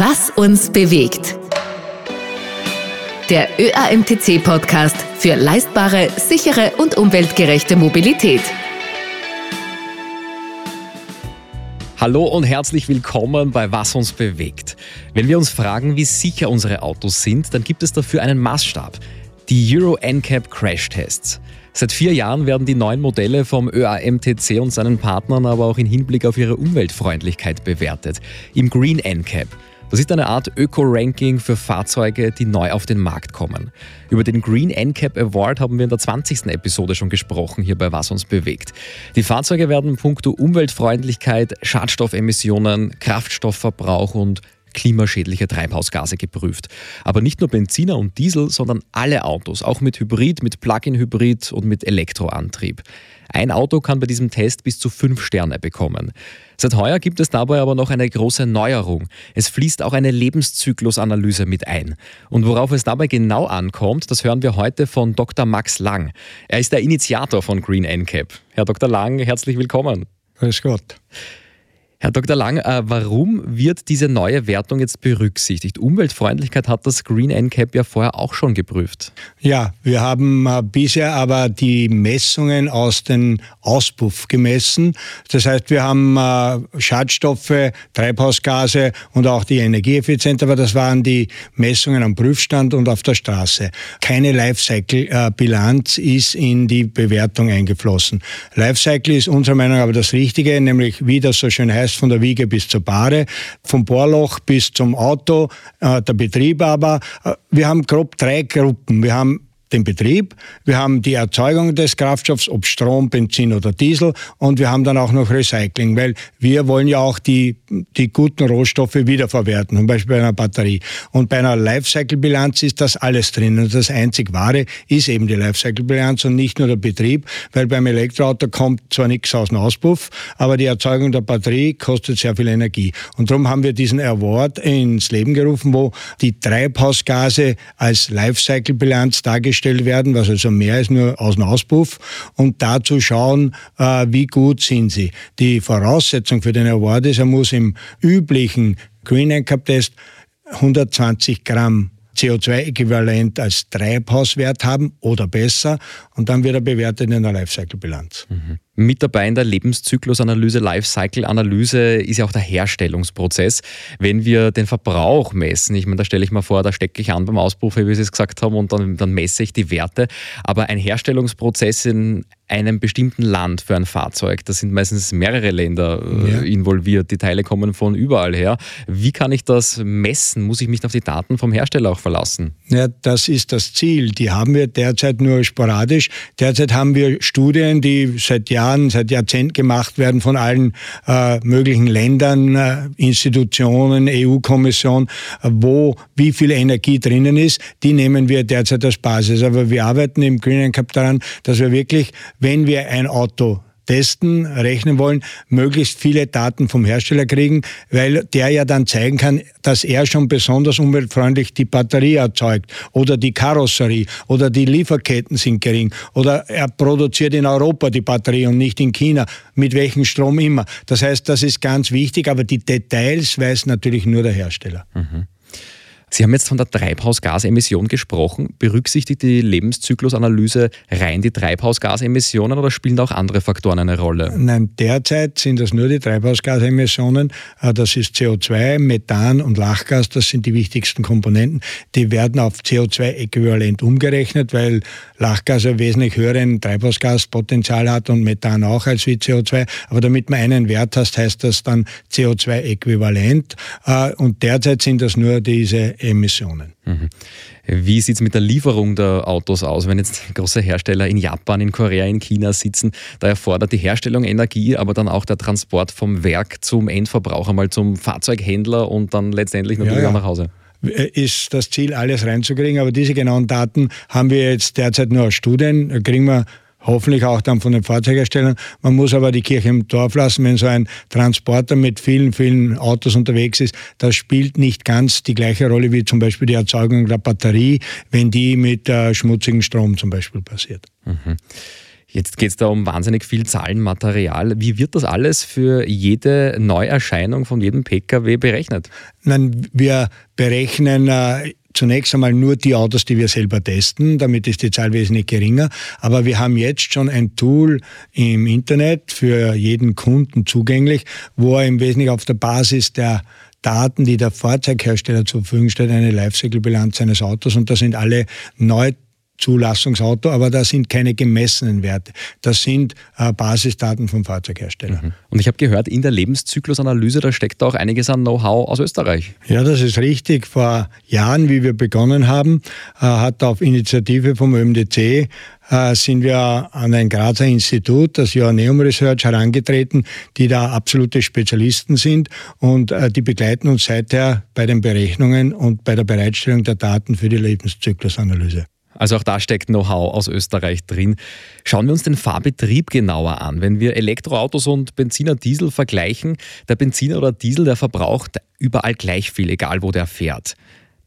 Was uns bewegt. Der ÖAMTC-Podcast für leistbare, sichere und umweltgerechte Mobilität. Hallo und herzlich willkommen bei Was uns bewegt. Wenn wir uns fragen, wie sicher unsere Autos sind, dann gibt es dafür einen Maßstab. Die Euro NCAP Crash Tests. Seit vier Jahren werden die neuen Modelle vom ÖAMTC und seinen Partnern aber auch in Hinblick auf ihre Umweltfreundlichkeit bewertet. Im Green NCAP. Das ist eine Art Öko-Ranking für Fahrzeuge, die neu auf den Markt kommen. Über den Green NCAP Award haben wir in der 20. Episode schon gesprochen, hier bei Was uns bewegt. Die Fahrzeuge werden punkto Umweltfreundlichkeit, Schadstoffemissionen, Kraftstoffverbrauch und klimaschädliche Treibhausgase geprüft. Aber nicht nur Benziner und Diesel, sondern alle Autos, auch mit Hybrid, mit Plug-in-Hybrid und mit Elektroantrieb. Ein Auto kann bei diesem Test bis zu fünf Sterne bekommen. Seit heuer gibt es dabei aber noch eine große Neuerung. Es fließt auch eine Lebenszyklusanalyse mit ein. Und worauf es dabei genau ankommt, das hören wir heute von Dr. Max Lang. Er ist der Initiator von Green NCAP. Herr Dr. Lang, herzlich willkommen. Grüß Gott. Herr Dr. Lang, äh, warum wird diese neue Wertung jetzt berücksichtigt? Umweltfreundlichkeit hat das Green NCAP ja vorher auch schon geprüft. Ja, wir haben äh, bisher aber die Messungen aus dem Auspuff gemessen. Das heißt, wir haben äh, Schadstoffe, Treibhausgase und auch die Energieeffizienz, aber das waren die Messungen am Prüfstand und auf der Straße. Keine Lifecycle-Bilanz ist in die Bewertung eingeflossen. Lifecycle ist unserer Meinung nach aber das Richtige, nämlich wie das so schön heißt, heißt von der Wiege bis zur Bahre, vom Bohrloch bis zum Auto, äh, der Betrieb aber. Äh, wir haben grob drei Gruppen. Wir haben den Betrieb, wir haben die Erzeugung des Kraftstoffs, ob Strom, Benzin oder Diesel und wir haben dann auch noch Recycling, weil wir wollen ja auch die, die guten Rohstoffe wiederverwerten, zum Beispiel bei einer Batterie. Und bei einer Lifecycle-Bilanz ist das alles drin und das einzig Wahre ist eben die Lifecycle-Bilanz und nicht nur der Betrieb, weil beim Elektroauto kommt zwar nichts aus dem Auspuff, aber die Erzeugung der Batterie kostet sehr viel Energie. Und darum haben wir diesen Award ins Leben gerufen, wo die Treibhausgase als Lifecycle-Bilanz dargestellt hergestellt werden, was also mehr ist nur aus dem Auspuff, und dazu schauen, äh, wie gut sind sie. Die Voraussetzung für den Award ist, er muss im üblichen Green NCAP Test 120 Gramm CO2-Äquivalent als Treibhauswert haben oder besser und dann wird er bewertet in der Lifecycle-Bilanz. Mhm. Mit dabei in der Lebenszyklusanalyse, Lifecycle-Analyse ist ja auch der Herstellungsprozess. Wenn wir den Verbrauch messen, ich meine, da stelle ich mir vor, da stecke ich an beim Auspuff, wie Sie es gesagt haben, und dann, dann messe ich die Werte. Aber ein Herstellungsprozess in einem bestimmten Land für ein Fahrzeug, da sind meistens mehrere Länder äh, ja. involviert, die Teile kommen von überall her. Wie kann ich das messen? Muss ich mich auf die Daten vom Hersteller auch verlassen? Ja, das ist das Ziel. Die haben wir derzeit nur sporadisch. Derzeit haben wir Studien, die seit Jahren Jahren, seit Jahrzehnten gemacht werden von allen äh, möglichen Ländern, äh, Institutionen, EU-Kommission, wo wie viel Energie drinnen ist, die nehmen wir derzeit als Basis. Aber wir arbeiten im Green Cup daran, dass wir wirklich, wenn wir ein Auto testen, rechnen wollen, möglichst viele Daten vom Hersteller kriegen, weil der ja dann zeigen kann, dass er schon besonders umweltfreundlich die Batterie erzeugt oder die Karosserie oder die Lieferketten sind gering oder er produziert in Europa die Batterie und nicht in China, mit welchem Strom immer. Das heißt, das ist ganz wichtig, aber die Details weiß natürlich nur der Hersteller. Mhm. Sie haben jetzt von der Treibhausgasemission gesprochen. Berücksichtigt die Lebenszyklusanalyse rein die Treibhausgasemissionen oder spielen auch andere Faktoren eine Rolle? Nein, derzeit sind das nur die Treibhausgasemissionen. Äh, das ist CO2, Methan und Lachgas, das sind die wichtigsten Komponenten. Die werden auf CO2-Äquivalent umgerechnet, weil Lachgas ein wesentlich höheren Treibhausgaspotenzial hat und Methan auch als wie CO2. Aber damit man einen Wert hast, heißt das dann CO2-Äquivalent. Äh, und derzeit sind das nur diese Emissionen. Mhm. Wie sieht es mit der Lieferung der Autos aus, wenn jetzt große Hersteller in Japan, in Korea, in China sitzen? Da erfordert die Herstellung Energie, aber dann auch der Transport vom Werk zum Endverbraucher, mal zum Fahrzeughändler und dann letztendlich natürlich ja, ja. auch nach Hause ist das Ziel, alles reinzukriegen. Aber diese genauen Daten haben wir jetzt derzeit nur aus Studien. Da kriegen wir hoffentlich auch dann von den Fahrzeugherstellern. Man muss aber die Kirche im Dorf lassen, wenn so ein Transporter mit vielen, vielen Autos unterwegs ist. Das spielt nicht ganz die gleiche Rolle wie zum Beispiel die Erzeugung der Batterie, wenn die mit äh, schmutzigem Strom zum Beispiel passiert. Mhm. Jetzt geht es da um wahnsinnig viel Zahlenmaterial. Wie wird das alles für jede Neuerscheinung von jedem Pkw berechnet? Nein, wir berechnen äh, zunächst einmal nur die Autos, die wir selber testen. Damit ist die Zahl wesentlich geringer. Aber wir haben jetzt schon ein Tool im Internet für jeden Kunden zugänglich, wo er im Wesentlichen auf der Basis der Daten, die der Fahrzeughersteller zur Verfügung stellt, eine Lifecycle-Bilanz eines Autos und da sind alle neu Zulassungsauto, aber da sind keine gemessenen Werte. Das sind äh, Basisdaten vom Fahrzeughersteller. Mhm. Und ich habe gehört, in der Lebenszyklusanalyse, da steckt auch einiges an Know-how aus Österreich. Ja, das ist richtig. Vor Jahren, wie wir begonnen haben, äh, hat auf Initiative vom ÖMDC äh, sind wir an ein Grazer Institut, das Joanneum Research, herangetreten, die da absolute Spezialisten sind und äh, die begleiten uns seither bei den Berechnungen und bei der Bereitstellung der Daten für die Lebenszyklusanalyse. Also auch da steckt Know-how aus Österreich drin. Schauen wir uns den Fahrbetrieb genauer an. Wenn wir Elektroautos und Benziner, Diesel vergleichen, der Benziner oder Diesel, der verbraucht überall gleich viel, egal wo der fährt.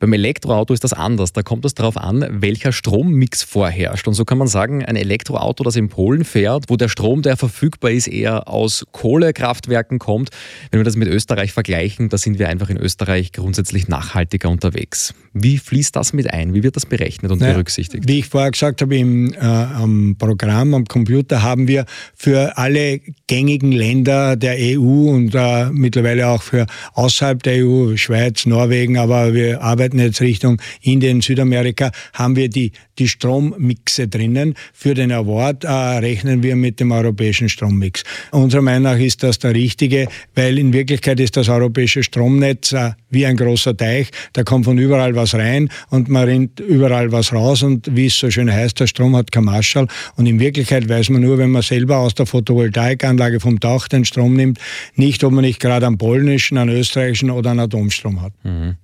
Beim Elektroauto ist das anders. Da kommt es darauf an, welcher Strommix vorherrscht. Und so kann man sagen, ein Elektroauto, das in Polen fährt, wo der Strom, der verfügbar ist, eher aus Kohlekraftwerken kommt. Wenn wir das mit Österreich vergleichen, da sind wir einfach in Österreich grundsätzlich nachhaltiger unterwegs. Wie fließt das mit ein? Wie wird das berechnet und naja, berücksichtigt? Wie ich vorher gesagt habe, im, äh, am Programm, am Computer haben wir für alle gängigen Länder der EU und äh, mittlerweile auch für außerhalb der EU, Schweiz, Norwegen, aber wir arbeiten arbeiten jetzt Richtung Indien, Südamerika, haben wir die, die Strommixe drinnen. Für den Award äh, rechnen wir mit dem europäischen Strommix. Unserer Meinung nach ist das der richtige, weil in Wirklichkeit ist das europäische Stromnetz äh, wie ein großer Teich. Da kommt von überall was rein und man rinnt überall was raus und wie es so schön heißt, der Strom hat kein Marschall. Und in Wirklichkeit weiß man nur, wenn man selber aus der Photovoltaikanlage vom Dach den Strom nimmt, nicht, ob man nicht gerade einen polnischen, einen österreichischen oder einen Atomstrom hat. Mhm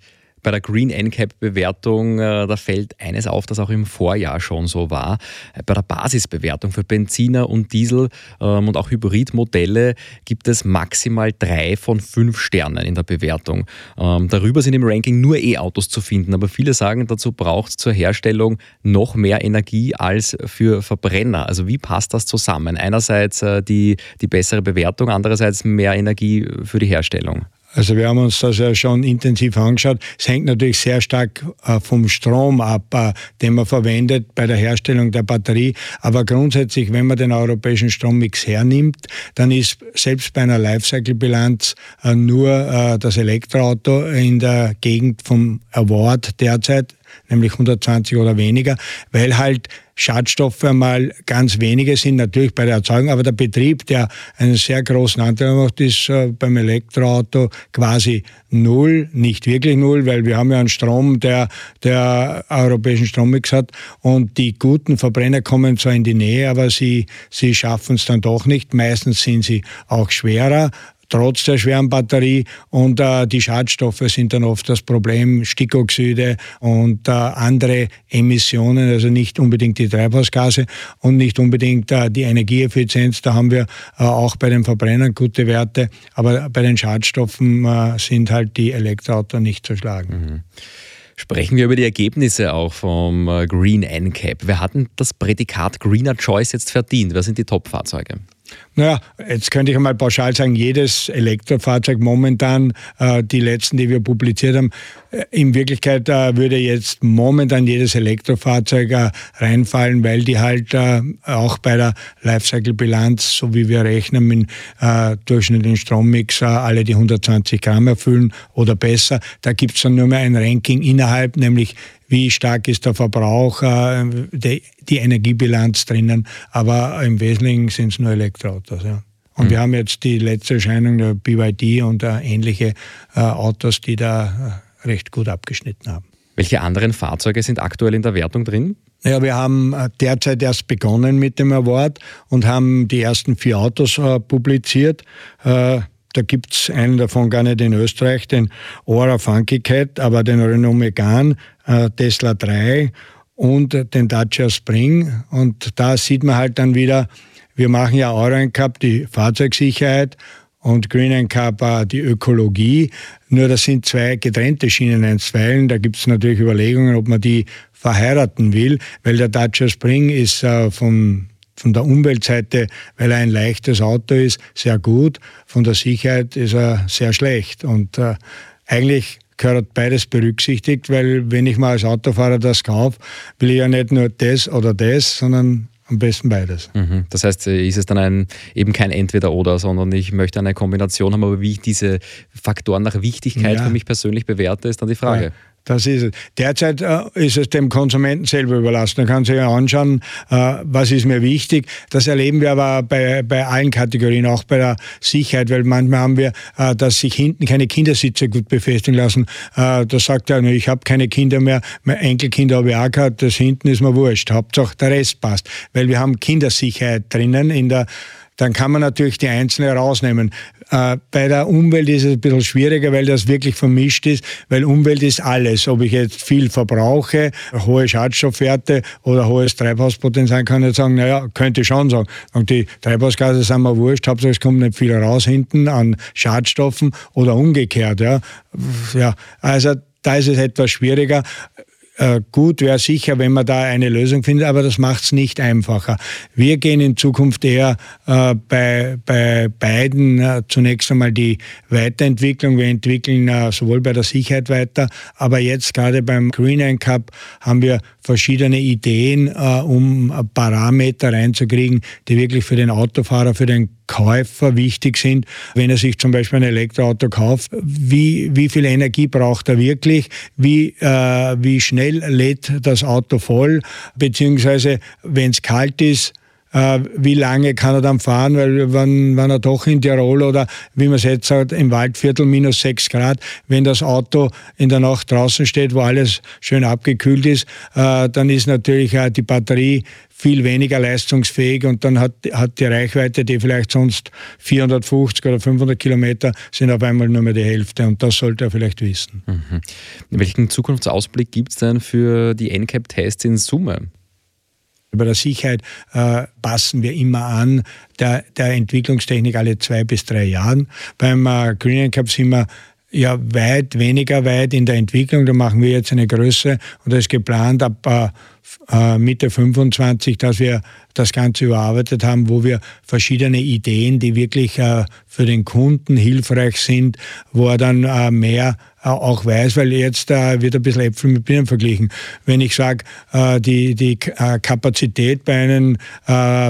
bei der Green NCAP-Bewertung, äh, da fällt eines auf, das auch im Vorjahr schon so war. Bei der Basisbewertung für Benziner und Diesel ähm, und auch Hybridmodelle gibt es maximal drei von fünf Sternen in der Bewertung. Ähm, darüber sind im Ranking nur E-Autos zu finden, aber viele sagen, dazu braucht es zur Herstellung noch mehr Energie als für Verbrenner. Also wie passt das zusammen? Einerseits äh, die, die bessere Bewertung, andererseits mehr Energie für die Herstellung. Also wir haben uns das ja schon intensiv angeschaut. Es hängt natürlich sehr stark äh, vom Strom ab, äh, den man verwendet bei der Herstellung der Batterie. Aber grundsätzlich, wenn man den europäischen Strommix hernimmt, dann ist selbst bei einer Lifecycle-Bilanz äh, nur das Elektroauto in der Gegend vom Award derzeit nämlich 120 oder weniger, weil halt Schadstoffe einmal ganz wenige sind, natürlich bei der Erzeugung, aber der Betrieb, der einen sehr großen Anteil macht, ist äh, beim Elektroauto quasi null, nicht wirklich null, weil wir haben ja einen Strom, der der europäischen Strommix hat und die guten Verbrenner kommen zwar in die Nähe, aber sie, sie schaffen es dann doch nicht. Meistens sind sie auch schwerer trotz der schweren Batterie. Und äh, die Schadstoffe sind dann oft das Problem, Stickoxide und äh, andere Emissionen, also nicht unbedingt die Treibhausgase und nicht unbedingt äh, die Energieeffizienz. Da haben wir äh, auch bei den Verbrennern gute Werte, aber bei den Schadstoffen äh, sind halt die Elektroautos nicht zu schlagen. Mhm. Sprechen wir über die Ergebnisse auch vom äh, Green NCAP. Wer hat denn das Prädikat Greener Choice jetzt verdient? Wer sind die Top-Fahrzeuge? Naja, jetzt könnte ich einmal pauschal sagen, jedes Elektrofahrzeug momentan, äh, die letzten, die wir publiziert haben, äh, in Wirklichkeit äh, würde jetzt momentan jedes Elektrofahrzeug reinfallen, weil die halt auch bei der Lifecycle-Bilanz, so wie wir rechnen, mit durchschnittlichen Strommix alle die 120 Gramm erfüllen oder besser. Da gibt es dann nur mehr ein Ranking innerhalb, nämlich wie stark ist der Verbrauch, äh, die, die, Energiebilanz drinnen, aber im Wesentlichen sind es nur Elektroautos. Ja. Und mhm. wir haben jetzt die letzte Erscheinung der BYD und äh, ähnliche äh, Autos, die da recht gut abgeschnitten haben. Welche anderen Fahrzeuge sind aktuell in der Wertung drin? Ja, wir haben derzeit erst begonnen mit dem Award und haben die ersten vier Autos äh, publiziert. Äh, da gibt es einen davon gar nicht in Österreich, den Ora Funky Cat, aber den Renault Megane, äh, Tesla 3 und den Dacia Spring. Und da sieht man halt dann wieder, wir machen ja Euro Cup die Fahrzeugsicherheit und Green Cup äh, die Ökologie. Nur das sind zwei getrennte Schienen einstweilen. Da gibt es natürlich Überlegungen, ob man die verheiraten will, weil der Dacia Spring ist äh, vom von der Umweltseite, weil er ein leichtes Auto ist, sehr gut. Von der Sicherheit ist er sehr schlecht. Und äh, eigentlich gehört beides berücksichtigt, weil wenn ich mal als Autofahrer das kaufe, will ich ja nicht nur das oder das, sondern am besten beides. Mhm. Das heißt, äh, ist es dann ein, eben kein Entweder-Oder, sondern ich möchte eine Kombination haben, aber wie ich diese Faktoren nach Wichtigkeit ja. für mich persönlich bewerte, ist dann die Frage. Ja. Das ist es. Derzeit äh, ist es dem Konsumenten selber überlassen. Er kann sich ja anschauen, äh, was ist mir wichtig. Das erleben wir aber bei, bei allen Kategorien, auch bei der Sicherheit, weil manchmal haben wir, äh, dass sich hinten keine Kindersitze gut befestigen lassen. Äh, da sagt er, ich habe keine Kinder mehr, mein Enkelkind habe ich auch gehabt, das hinten ist mir wurscht. Hauptsache der Rest passt. Weil wir haben Kindersicherheit drinnen in der dann kann man natürlich die einzelne rausnehmen. Äh, bei der Umwelt ist es ein bisschen schwieriger, weil das wirklich vermischt ist, weil Umwelt ist alles. Ob ich jetzt viel verbrauche, hohe Schadstoffwerte oder hohes Treibhauspotenzial, kann ich sagen, naja, könnte ich schon sagen. Und die Treibhausgase sind mir wurscht, Hauptsache es kommt nicht viel raus hinten an Schadstoffen oder umgekehrt. Ja, ja also da ist es etwas schwieriger. Äh, gut wäre sicher, wenn man da eine Lösung findet, aber das macht es nicht einfacher. Wir gehen in Zukunft eher äh, bei, bei beiden äh, zunächst einmal die Weiterentwicklung. Wir entwickeln äh, sowohl bei der Sicherheit weiter, aber jetzt gerade beim Green Cup haben wir verschiedene Ideen, äh, um Parameter reinzukriegen, die wirklich für den Autofahrer, für den Käufer wichtig sind. Wenn er sich zum Beispiel ein Elektroauto kauft, wie, wie viel Energie braucht er wirklich? Wie, äh, wie schnell lädt das Auto voll? Beziehungsweise, wenn es kalt ist, äh, wie lange kann er dann fahren, weil wenn, wenn er doch in Tirol oder wie man es jetzt sagt, im Waldviertel minus 6 Grad, wenn das Auto in der Nacht draußen steht, wo alles schön abgekühlt ist, äh, dann ist natürlich äh, die Batterie viel weniger leistungsfähig und dann hat, hat die Reichweite, die vielleicht sonst 450 oder 500 Kilometer sind, auf einmal nur mehr die Hälfte und das sollte er vielleicht wissen. Mhm. Welchen Zukunftsausblick gibt es denn für die NCAP-Tests in Summe? Bei der Sicherheit äh, passen wir immer an der, der Entwicklungstechnik alle zwei bis drei Jahren. Beim äh, Green Cup sind wir ja weit weniger weit in der Entwicklung. Da machen wir jetzt eine Größe und das ist geplant ab äh, äh, Mitte 25, dass wir das Ganze überarbeitet haben, wo wir verschiedene Ideen, die wirklich äh, für den Kunden hilfreich sind, wo er dann äh, mehr auch weiß, weil jetzt wird ein bisschen Äpfel mit Birnen verglichen. Wenn ich sage, die, die Kapazität bei einem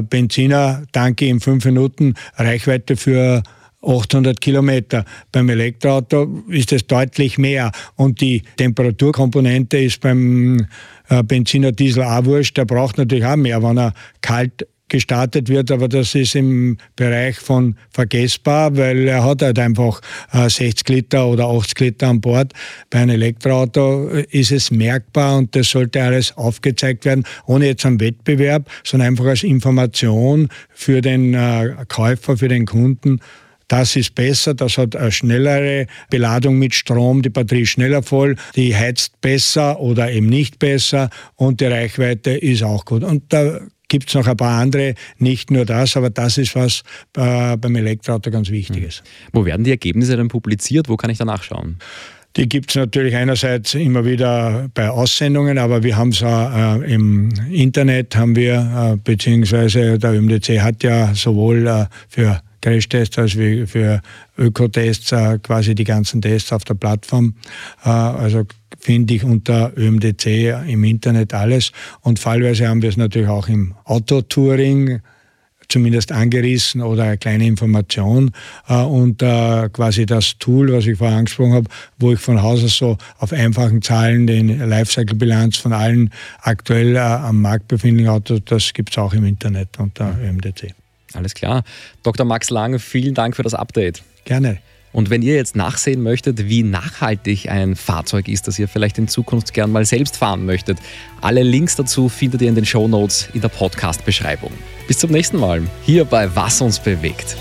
Benziner, danke in fünf Minuten, Reichweite für 800 Kilometer. Beim Elektroauto ist es deutlich mehr. Und die Temperaturkomponente ist beim äh, Benziner Diesel auch wurscht. Der braucht natürlich auch mehr, wenn er kalt gestartet wird, aber das ist im Bereich von vergessbar, weil er hat halt einfach 60 äh, Liter oder 80 Liter an Bord. Bei einem Elektroauto ist es merkbar und das sollte alles aufgezeigt werden, ohne jetzt am Wettbewerb, sondern einfach als Information für den äh, Käufer, für den Kunden das ist besser, das hat eine schnellere Beladung mit Strom, die Batterie ist schneller voll, die heizt besser oder eben nicht besser und die Reichweite ist auch gut. Und da gibt es noch ein paar andere, nicht nur das, aber das ist was äh, beim Elektroauto ganz wichtig ist. Wo werden die Ergebnisse dann publiziert? Wo kann ich da nachschauen? Die gibt es natürlich einerseits immer wieder bei Aussendungen, aber wir haben es auch äh, im Internet, haben wir, äh, beziehungsweise der ÖMDC hat ja sowohl äh, für Crashtests als für Ökotests äh, quasi die ganzen Tests auf der Plattform. Äh, also finde ich unter ÖMDC im Internet alles. Und fallweise haben wir es natürlich auch im Autotouring zumindest angerissen oder eine kleine Information äh, und äh, quasi das Tool, was ich vorher angesprochen habe, wo ich von Haus aus so auf einfachen Zahlen den Lifecycle-Bilanz von allen aktuell äh, am Markt befindlichen Autos, das gibt es auch im Internet unter ÖMDC. Alles klar. Dr. Max Lang, vielen Dank für das Update. Gerne. Und wenn ihr jetzt nachsehen möchtet, wie nachhaltig ein Fahrzeug ist, das ihr vielleicht in Zukunft gern mal selbst fahren möchtet, alle Links dazu findet ihr in den Show Notes in der Podcast-Beschreibung. Bis zum nächsten Mal, hier bei Was uns bewegt.